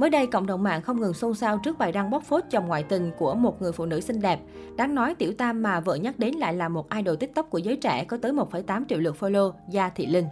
Mới đây, cộng đồng mạng không ngừng xôn xao trước bài đăng bóc phốt chồng ngoại tình của một người phụ nữ xinh đẹp. Đáng nói, tiểu tam mà vợ nhắc đến lại là một idol tiktok của giới trẻ có tới 1,8 triệu lượt follow, Gia Thị Linh.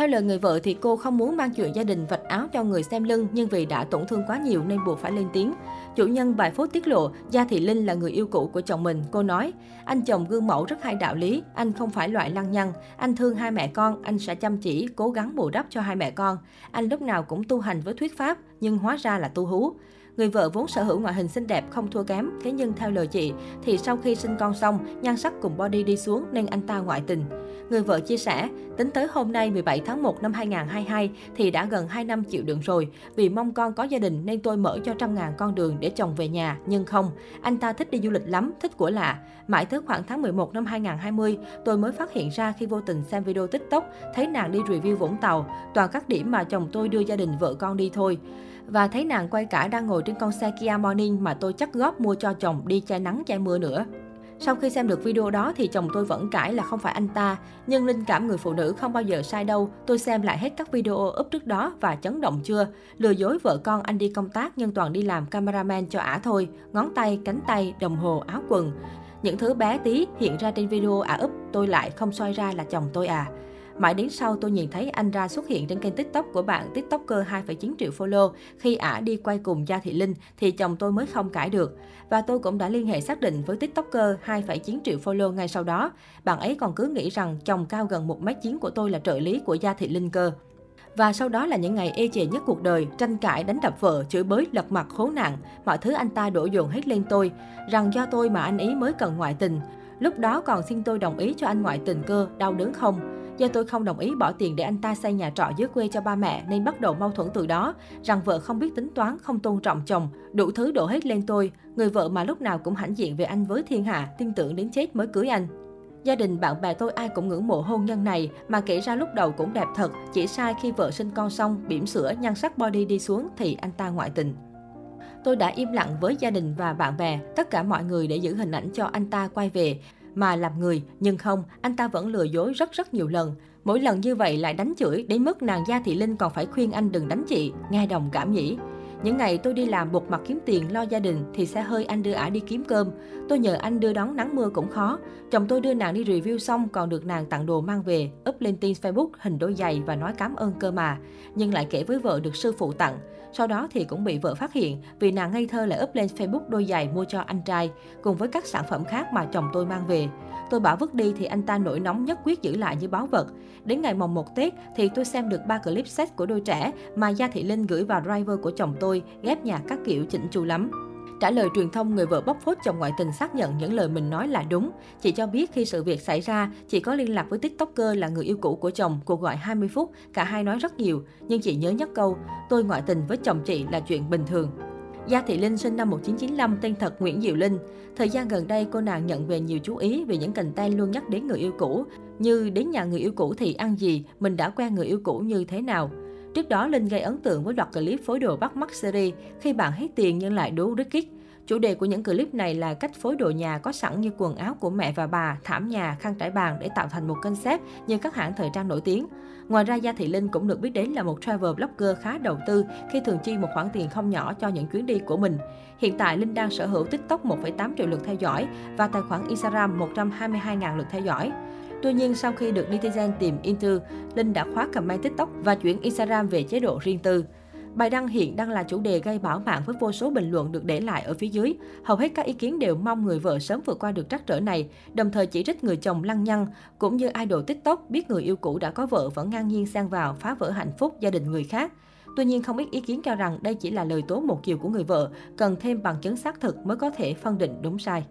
Theo lời người vợ thì cô không muốn mang chuyện gia đình vạch áo cho người xem lưng nhưng vì đã tổn thương quá nhiều nên buộc phải lên tiếng. Chủ nhân bài phốt tiết lộ, Gia Thị Linh là người yêu cũ của chồng mình. Cô nói, anh chồng gương mẫu rất hay đạo lý, anh không phải loại lăng nhăng. Anh thương hai mẹ con, anh sẽ chăm chỉ, cố gắng bù đắp cho hai mẹ con. Anh lúc nào cũng tu hành với thuyết pháp, nhưng hóa ra là tu hú. Người vợ vốn sở hữu ngoại hình xinh đẹp không thua kém, thế nhưng theo lời chị thì sau khi sinh con xong, nhan sắc cùng body đi xuống nên anh ta ngoại tình. Người vợ chia sẻ, tính tới hôm nay 17 tháng 1 năm 2022 thì đã gần 2 năm chịu đựng rồi. Vì mong con có gia đình nên tôi mở cho trăm ngàn con đường để chồng về nhà, nhưng không. Anh ta thích đi du lịch lắm, thích của lạ. Mãi tới khoảng tháng 11 năm 2020, tôi mới phát hiện ra khi vô tình xem video TikTok, thấy nàng đi review Vũng Tàu, toàn các điểm mà chồng tôi đưa gia đình vợ con đi thôi và thấy nàng quay cả đang ngồi trên con xe Kia Morning mà tôi chắc góp mua cho chồng đi che nắng che mưa nữa. Sau khi xem được video đó thì chồng tôi vẫn cãi là không phải anh ta, nhưng linh cảm người phụ nữ không bao giờ sai đâu. Tôi xem lại hết các video up trước đó và chấn động chưa. Lừa dối vợ con anh đi công tác nhưng toàn đi làm cameraman cho ả thôi. Ngón tay, cánh tay, đồng hồ, áo quần. Những thứ bé tí hiện ra trên video ả up tôi lại không soi ra là chồng tôi à. Mãi đến sau tôi nhìn thấy anh ra xuất hiện trên kênh TikTok của bạn TikToker 2,9 triệu follow khi ả đi quay cùng Gia Thị Linh thì chồng tôi mới không cãi được. Và tôi cũng đã liên hệ xác định với TikToker 2,9 triệu follow ngay sau đó. Bạn ấy còn cứ nghĩ rằng chồng cao gần 1m9 của tôi là trợ lý của Gia Thị Linh cơ. Và sau đó là những ngày ê chề nhất cuộc đời, tranh cãi, đánh đập vợ, chửi bới, lật mặt, khốn nạn. Mọi thứ anh ta đổ dồn hết lên tôi, rằng do tôi mà anh ấy mới cần ngoại tình. Lúc đó còn xin tôi đồng ý cho anh ngoại tình cơ, đau đớn không? Do tôi không đồng ý bỏ tiền để anh ta xây nhà trọ dưới quê cho ba mẹ nên bắt đầu mâu thuẫn từ đó, rằng vợ không biết tính toán, không tôn trọng chồng, đủ thứ đổ hết lên tôi. Người vợ mà lúc nào cũng hãnh diện về anh với thiên hạ, tin tưởng đến chết mới cưới anh. Gia đình bạn bè tôi ai cũng ngưỡng mộ hôn nhân này, mà kể ra lúc đầu cũng đẹp thật, chỉ sai khi vợ sinh con xong, bỉm sữa, nhan sắc body đi xuống thì anh ta ngoại tình. Tôi đã im lặng với gia đình và bạn bè, tất cả mọi người để giữ hình ảnh cho anh ta quay về mà làm người, nhưng không, anh ta vẫn lừa dối rất rất nhiều lần. Mỗi lần như vậy lại đánh chửi, đến mức nàng Gia Thị Linh còn phải khuyên anh đừng đánh chị, nghe đồng cảm nhỉ. Những ngày tôi đi làm một mặt kiếm tiền lo gia đình thì xe hơi anh đưa ả đi kiếm cơm. Tôi nhờ anh đưa đón nắng mưa cũng khó. Chồng tôi đưa nàng đi review xong còn được nàng tặng đồ mang về, up lên tin Facebook hình đôi giày và nói cảm ơn cơ mà. Nhưng lại kể với vợ được sư phụ tặng. Sau đó thì cũng bị vợ phát hiện vì nàng ngây thơ lại up lên Facebook đôi giày mua cho anh trai cùng với các sản phẩm khác mà chồng tôi mang về. Tôi bảo vứt đi thì anh ta nổi nóng nhất quyết giữ lại như báu vật. Đến ngày mồng 1 Tết thì tôi xem được ba clip set của đôi trẻ mà Gia Thị Linh gửi vào driver của chồng tôi, ghép nhạc các kiểu chỉnh chu lắm. Trả lời truyền thông, người vợ bóc phốt chồng ngoại tình xác nhận những lời mình nói là đúng. Chị cho biết khi sự việc xảy ra, chị có liên lạc với tiktoker là người yêu cũ của chồng, cuộc gọi 20 phút, cả hai nói rất nhiều. Nhưng chị nhớ nhất câu, tôi ngoại tình với chồng chị là chuyện bình thường. Gia Thị Linh sinh năm 1995, tên thật Nguyễn Diệu Linh. Thời gian gần đây, cô nàng nhận về nhiều chú ý vì những content luôn nhắc đến người yêu cũ. Như đến nhà người yêu cũ thì ăn gì, mình đã quen người yêu cũ như thế nào. Trước đó, Linh gây ấn tượng với loạt clip phối đồ bắt mắt series khi bạn hết tiền nhưng lại đố rất kích. Chủ đề của những clip này là cách phối đồ nhà có sẵn như quần áo của mẹ và bà, thảm nhà, khăn trải bàn để tạo thành một concept như các hãng thời trang nổi tiếng. Ngoài ra, Gia Thị Linh cũng được biết đến là một travel blogger khá đầu tư khi thường chi một khoản tiền không nhỏ cho những chuyến đi của mình. Hiện tại, Linh đang sở hữu TikTok 1,8 triệu lượt theo dõi và tài khoản Instagram 122.000 lượt theo dõi. Tuy nhiên, sau khi được netizen tìm into, Linh đã khóa comment TikTok và chuyển Instagram về chế độ riêng tư. Bài đăng hiện đang là chủ đề gây bão mạng với vô số bình luận được để lại ở phía dưới. Hầu hết các ý kiến đều mong người vợ sớm vượt qua được trắc trở này, đồng thời chỉ trích người chồng lăng nhăng, cũng như idol TikTok biết người yêu cũ đã có vợ vẫn ngang nhiên sang vào phá vỡ hạnh phúc gia đình người khác. Tuy nhiên, không ít ý kiến cho rằng đây chỉ là lời tố một chiều của người vợ, cần thêm bằng chứng xác thực mới có thể phân định đúng sai.